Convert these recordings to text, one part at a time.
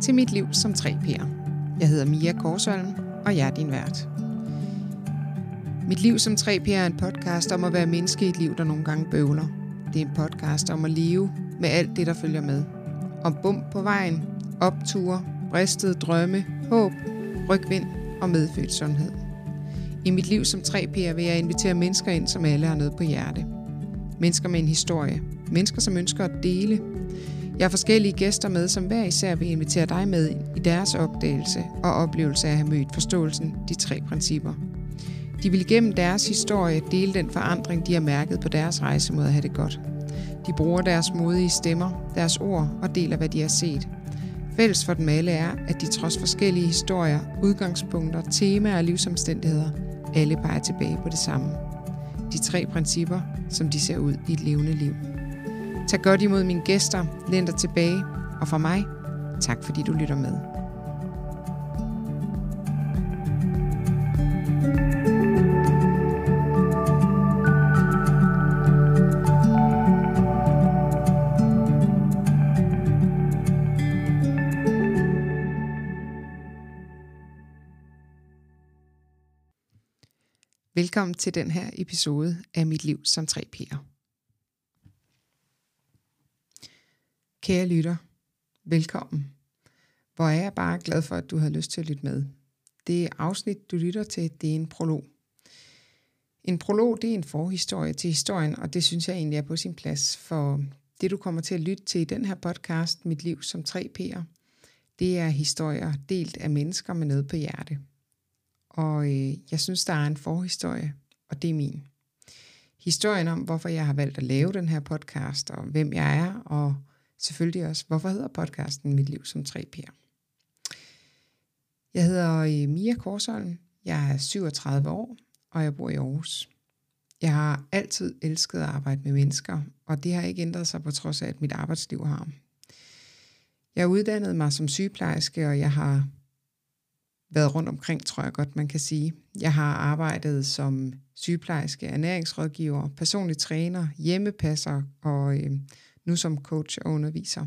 til Mit Liv som 3P'er. Jeg hedder Mia Korsholm, og jeg er din vært. Mit Liv som 3P'er er en podcast om at være menneske i et liv, der nogle gange bøvler. Det er en podcast om at leve med alt det, der følger med. Om bump på vejen, opture, bristede drømme, håb, rygvind og medfødt sundhed. I mit liv som 3P'er vil jeg invitere mennesker ind, som alle har noget på hjerte. Mennesker med en historie. Mennesker, som ønsker at dele. Jeg har forskellige gæster med, som hver især vil invitere dig med i deres opdagelse og oplevelse af at have mødt forståelsen, de tre principper. De vil gennem deres historie dele den forandring, de har mærket på deres rejse mod at have det godt. De bruger deres modige stemmer, deres ord og deler, hvad de har set. Fælles for dem alle er, at de trods forskellige historier, udgangspunkter, temaer og livsomstændigheder, alle peger tilbage på det samme. De tre principper, som de ser ud i et levende liv. Tag godt imod mine gæster, læn dig tilbage, og for mig, tak fordi du lytter med. Velkommen til den her episode af Mit Liv som 3 Kære lytter, velkommen. Hvor er jeg bare glad for, at du har lyst til at lytte med. Det afsnit, du lytter til, det er en prolog. En prolog, det er en forhistorie til historien, og det synes jeg egentlig er på sin plads, for det du kommer til at lytte til i den her podcast, Mit Liv som 3 P'er, det er historier delt af mennesker med noget på hjerte. Og øh, jeg synes, der er en forhistorie, og det er min. Historien om, hvorfor jeg har valgt at lave den her podcast, og hvem jeg er, og selvfølgelig også, hvorfor hedder podcasten Mit Liv som 3 P'er. Jeg hedder øh, Mia Korsholm, jeg er 37 år, og jeg bor i Aarhus. Jeg har altid elsket at arbejde med mennesker, og det har ikke ændret sig på trods af, at mit arbejdsliv har. Jeg uddannede mig som sygeplejerske, og jeg har været rundt omkring, tror jeg godt, man kan sige. Jeg har arbejdet som sygeplejerske, ernæringsrådgiver, personlig træner, hjemmepasser og øh, nu som coach og underviser.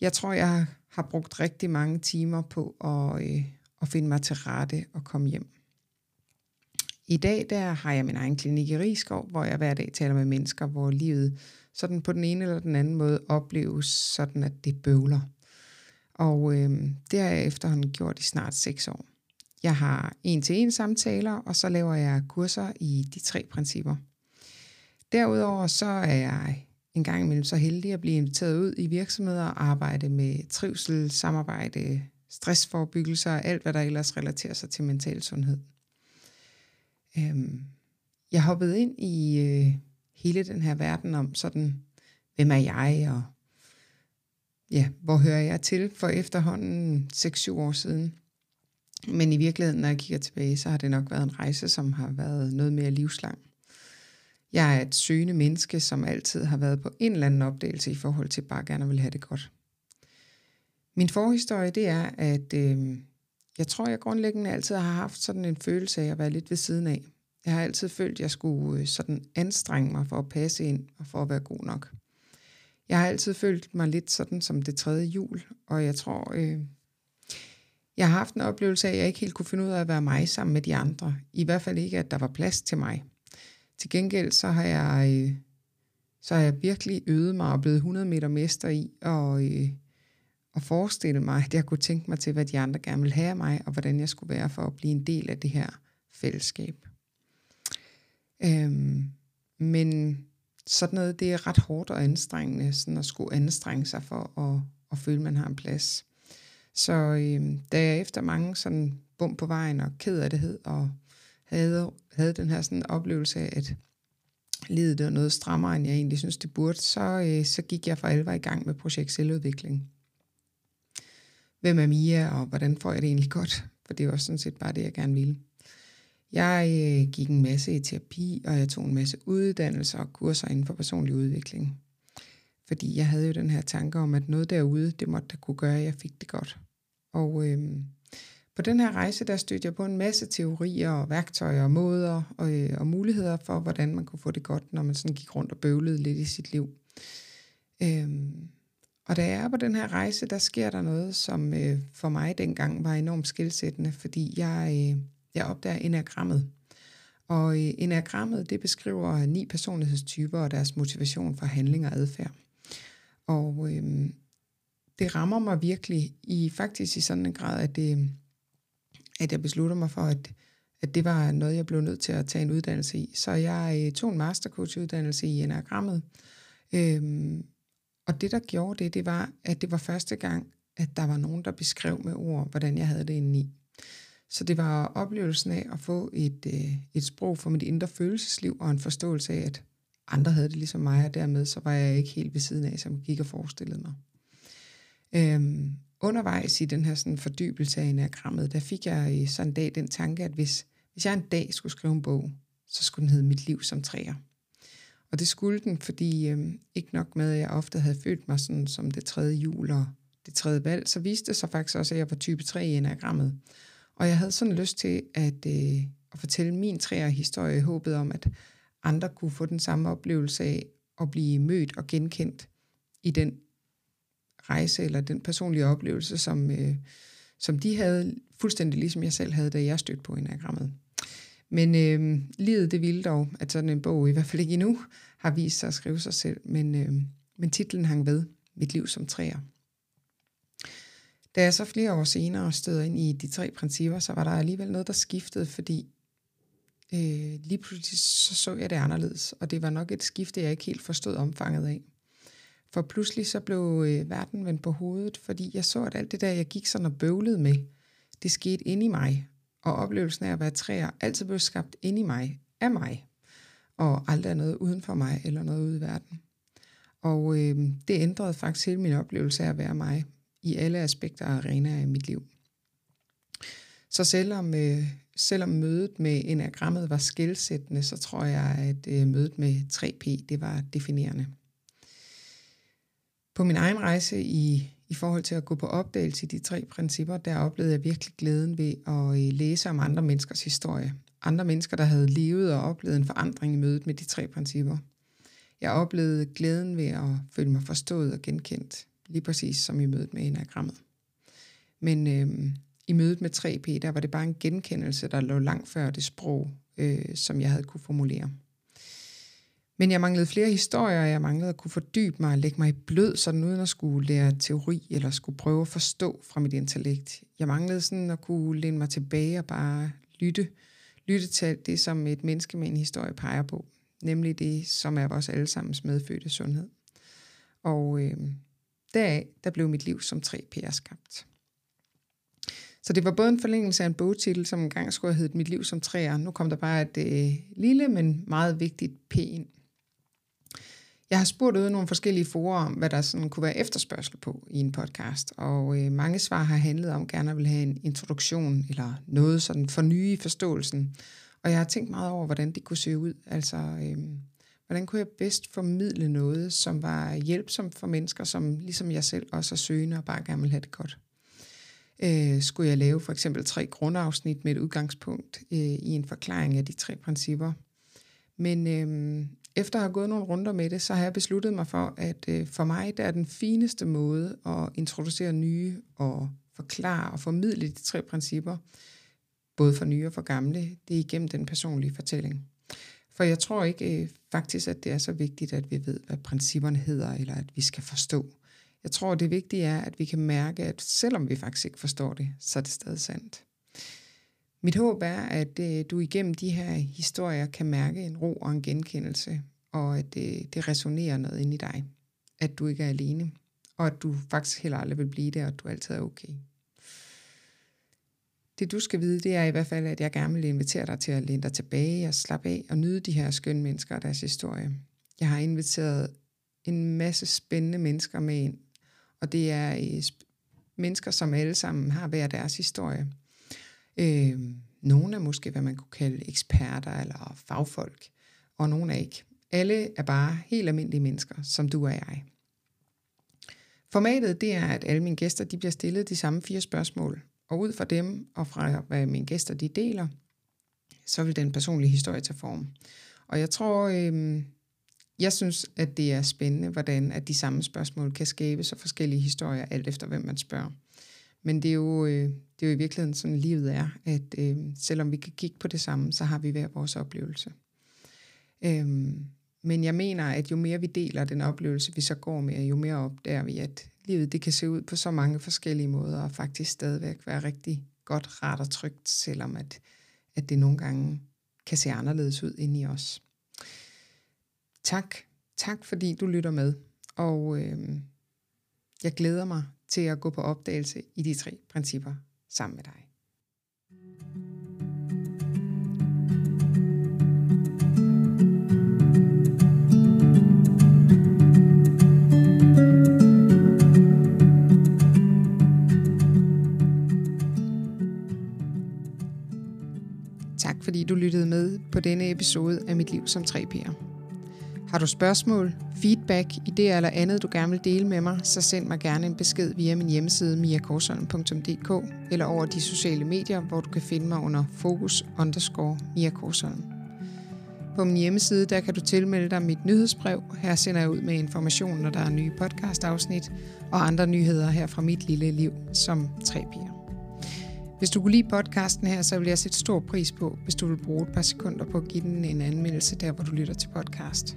Jeg tror, jeg har brugt rigtig mange timer på at, øh, at finde mig til rette og komme hjem. I dag der har jeg min egen klinik i Rigskov, hvor jeg hver dag taler med mennesker, hvor livet sådan på den ene eller den anden måde opleves sådan, at det bøvler. Og øh, det har jeg efterhånden gjort i snart seks år. Jeg har en-til-en samtaler, og så laver jeg kurser i de tre principper. Derudover så er jeg en gang imellem så heldig at blive inviteret ud i virksomheder og arbejde med trivsel, samarbejde, stressforebyggelse og alt, hvad der ellers relaterer sig til mental sundhed. Øhm, jeg hoppede ind i øh, hele den her verden om sådan, hvem er jeg, og ja, hvor hører jeg til for efterhånden 6-7 år siden. Men i virkeligheden, når jeg kigger tilbage, så har det nok været en rejse, som har været noget mere livslang. Jeg er et søgende menneske, som altid har været på en eller anden opdagelse i forhold til bare gerne vil have det godt. Min forhistorie, det er, at øh, jeg tror, jeg grundlæggende altid har haft sådan en følelse af at være lidt ved siden af. Jeg har altid følt, at jeg skulle øh, sådan anstrenge mig for at passe ind og for at være god nok. Jeg har altid følt mig lidt sådan som det tredje jul, og jeg tror, øh, jeg har haft en oplevelse af, at jeg ikke helt kunne finde ud af at være mig sammen med de andre. I hvert fald ikke, at der var plads til mig. Til gengæld så har jeg, øh, så har jeg virkelig øvet mig og blevet 100 meter mester i og, øh, at forestille mig, at jeg kunne tænke mig til, hvad de andre gerne ville have af mig, og hvordan jeg skulle være for at blive en del af det her fællesskab. Øhm, men sådan noget, det er ret hårdt og anstrengende, sådan at skulle anstrenge sig for at, at føle, at man har en plads. Så øhm, da jeg efter mange sådan bum på vejen og ked af det hed, og havde, havde den her sådan oplevelse af, at livet var noget strammere, end jeg egentlig synes, det burde, så, øh, så gik jeg for alvor i gang med projekt selvudvikling. Hvem er Mia, og hvordan får jeg det egentlig godt? For det var sådan set bare det, jeg gerne ville. Jeg øh, gik en masse i terapi, og jeg tog en masse uddannelser og kurser inden for personlig udvikling. Fordi jeg havde jo den her tanke om, at noget derude, det måtte da kunne gøre, at jeg fik det godt. Og øh, på den her rejse, der stødte jeg på en masse teorier og værktøjer og måder og, øh, og muligheder for, hvordan man kunne få det godt, når man sådan gik rundt og bøvlede lidt i sit liv. Øhm, Og da jeg er på den her rejse, der sker der noget, som øh, for mig dengang var enormt skilsættende, fordi jeg, øh, jeg opdager enagrammet. Og øh, enagrammet, det beskriver ni personlighedstyper og deres motivation for handling og adfærd. Og øh, det rammer mig virkelig i faktisk i sådan en grad, at, det, at jeg beslutter mig for, at, at det var noget, jeg blev nødt til at tage en uddannelse i. Så jeg øh, tog en mastercoach-uddannelse i enagrammet. Øhm, og det, der gjorde det, det var, at det var første gang, at der var nogen, der beskrev med ord, hvordan jeg havde det indeni. Så det var oplevelsen af at få et, øh, et sprog for mit indre følelsesliv og en forståelse af, at andre havde det ligesom mig, og dermed så var jeg ikke helt ved siden af, som gik og forestillede mig. Øhm, undervejs i den her sådan fordybelse af enagrammet, der fik jeg øh, sådan en dag den tanke, at hvis, hvis jeg en dag skulle skrive en bog, så skulle den hedde Mit liv som træer. Og det skulle den, fordi øh, ikke nok med, at jeg ofte havde følt mig sådan som det tredje jul og det tredje valg, så viste det sig faktisk også, at jeg var type 3 i enagrammet. Og jeg havde sådan lyst til at, øh, at fortælle min træer historie i håbet om, at andre kunne få den samme oplevelse af at blive mødt og genkendt i den rejse eller den personlige oplevelse, som, øh, som de havde, fuldstændig ligesom jeg selv havde, da jeg stødte på enagrammet. Men øh, livet det ville dog, at sådan en bog, i hvert fald ikke endnu, har vist sig at skrive sig selv, men, øh, men titlen hang ved, Mit liv som træer. Da jeg så flere år senere støder ind i de tre principper, så var der alligevel noget, der skiftede, fordi øh, lige pludselig så, så jeg det anderledes, og det var nok et skifte, jeg ikke helt forstod omfanget af. For pludselig så blev øh, verden vendt på hovedet, fordi jeg så, at alt det der, jeg gik sådan og bøvlede med, det skete inde i mig, og oplevelsen af at være træer altid blev skabt inde i mig, af mig, og aldrig noget uden for mig eller noget ude i verden. Og øh, det ændrede faktisk hele min oplevelse af at være mig i alle aspekter og arenaer i mit liv. Så selvom, øh, selvom mødet med enagrammet var skældsættende, så tror jeg, at øh, mødet med 3P det var definerende. På min egen rejse i, i forhold til at gå på opdagelse i de tre principper, der oplevede jeg virkelig glæden ved at øh, læse om andre menneskers historie. Andre mennesker, der havde levet og oplevet en forandring i mødet med de tre principper. Jeg oplevede glæden ved at føle mig forstået og genkendt lige præcis som i mødet med enagrammet. Men øh, i mødet med 3P, der var det bare en genkendelse, der lå langt før det sprog, øh, som jeg havde kunne formulere. Men jeg manglede flere historier, og jeg manglede at kunne fordybe mig og lægge mig i blød, sådan uden at skulle lære teori eller skulle prøve at forstå fra mit intellekt. Jeg manglede sådan at kunne læne mig tilbage og bare lytte, lytte til det, som et menneske med en historie peger på, nemlig det, som er vores allesammens medfødte sundhed. Og øh, Deraf, der blev mit liv som 3P'er skabt. Så det var både en forlængelse af en bogtitel, som engang skulle have heddet Mit liv som træer. Nu kom der bare et øh, lille, men meget vigtigt P ind. Jeg har spurgt ud nogle forskellige forer om, hvad der sådan kunne være efterspørgsel på i en podcast, og øh, mange svar har handlet om gerne at vil have en introduktion eller noget sådan for nye i forståelsen. Og jeg har tænkt meget over, hvordan det kunne se ud. Altså, øh, Hvordan kunne jeg bedst formidle noget, som var hjælpsomt for mennesker, som ligesom jeg selv også er søgende og bare gerne vil have det godt? Øh, skulle jeg lave for eksempel tre grundafsnit med et udgangspunkt øh, i en forklaring af de tre principper? Men øh, efter at have gået nogle runder med det, så har jeg besluttet mig for, at øh, for mig der er den fineste måde at introducere nye og forklare og formidle de tre principper, både for nye og for gamle, det er igennem den personlige fortælling. For jeg tror ikke øh, faktisk, at det er så vigtigt, at vi ved, hvad principperne hedder, eller at vi skal forstå. Jeg tror, det vigtige er, at vi kan mærke, at selvom vi faktisk ikke forstår det, så er det stadig sandt. Mit håb er, at øh, du igennem de her historier kan mærke en ro og en genkendelse, og at det, øh, det resonerer noget ind i dig. At du ikke er alene, og at du faktisk heller aldrig vil blive det, og at du altid er okay. Det du skal vide, det er i hvert fald, at jeg gerne vil invitere dig til at læne dig tilbage og slappe af og nyde de her skønne mennesker og deres historie. Jeg har inviteret en masse spændende mennesker med ind, og det er øh, mennesker, som alle sammen har hver deres historie. Øh, nogle er måske, hvad man kunne kalde eksperter eller fagfolk, og nogle er ikke. Alle er bare helt almindelige mennesker, som du og jeg. Formatet det er, at alle mine gæster de bliver stillet de samme fire spørgsmål, og ud fra dem, og fra hvad mine gæster de deler, så vil den personlige historie tage form. Og jeg tror, øh, jeg synes, at det er spændende, hvordan at de samme spørgsmål kan skabe så forskellige historier, alt efter hvem man spørger. Men det er jo, øh, det er jo i virkeligheden sådan, livet er, at øh, selvom vi kan kigge på det samme, så har vi hver vores oplevelse. Øhm, men jeg mener, at jo mere vi deler den oplevelse, vi så går med, jo mere opdager vi, at livet det kan se ud på så mange forskellige måder, og faktisk stadigvæk være rigtig godt, rart og trygt, selvom at, at det nogle gange kan se anderledes ud inde i os. Tak. Tak fordi du lytter med. Og øh, jeg glæder mig til at gå på opdagelse i de tre principper sammen med dig. Tak fordi du lyttede med på denne episode af Mit Liv som 3P'er. Har du spørgsmål, feedback, idéer eller andet, du gerne vil dele med mig, så send mig gerne en besked via min hjemmeside miakorsholm.dk eller over de sociale medier, hvor du kan finde mig under fokus underscore Mia Korsholm. På min hjemmeside der kan du tilmelde dig mit nyhedsbrev. Her sender jeg ud med information, når der er nye podcastafsnit og andre nyheder her fra mit lille liv som tre piger. Hvis du kunne lide podcasten her, så vil jeg sætte stor pris på, hvis du vil bruge et par sekunder på at give den en anmeldelse der, hvor du lytter til podcast.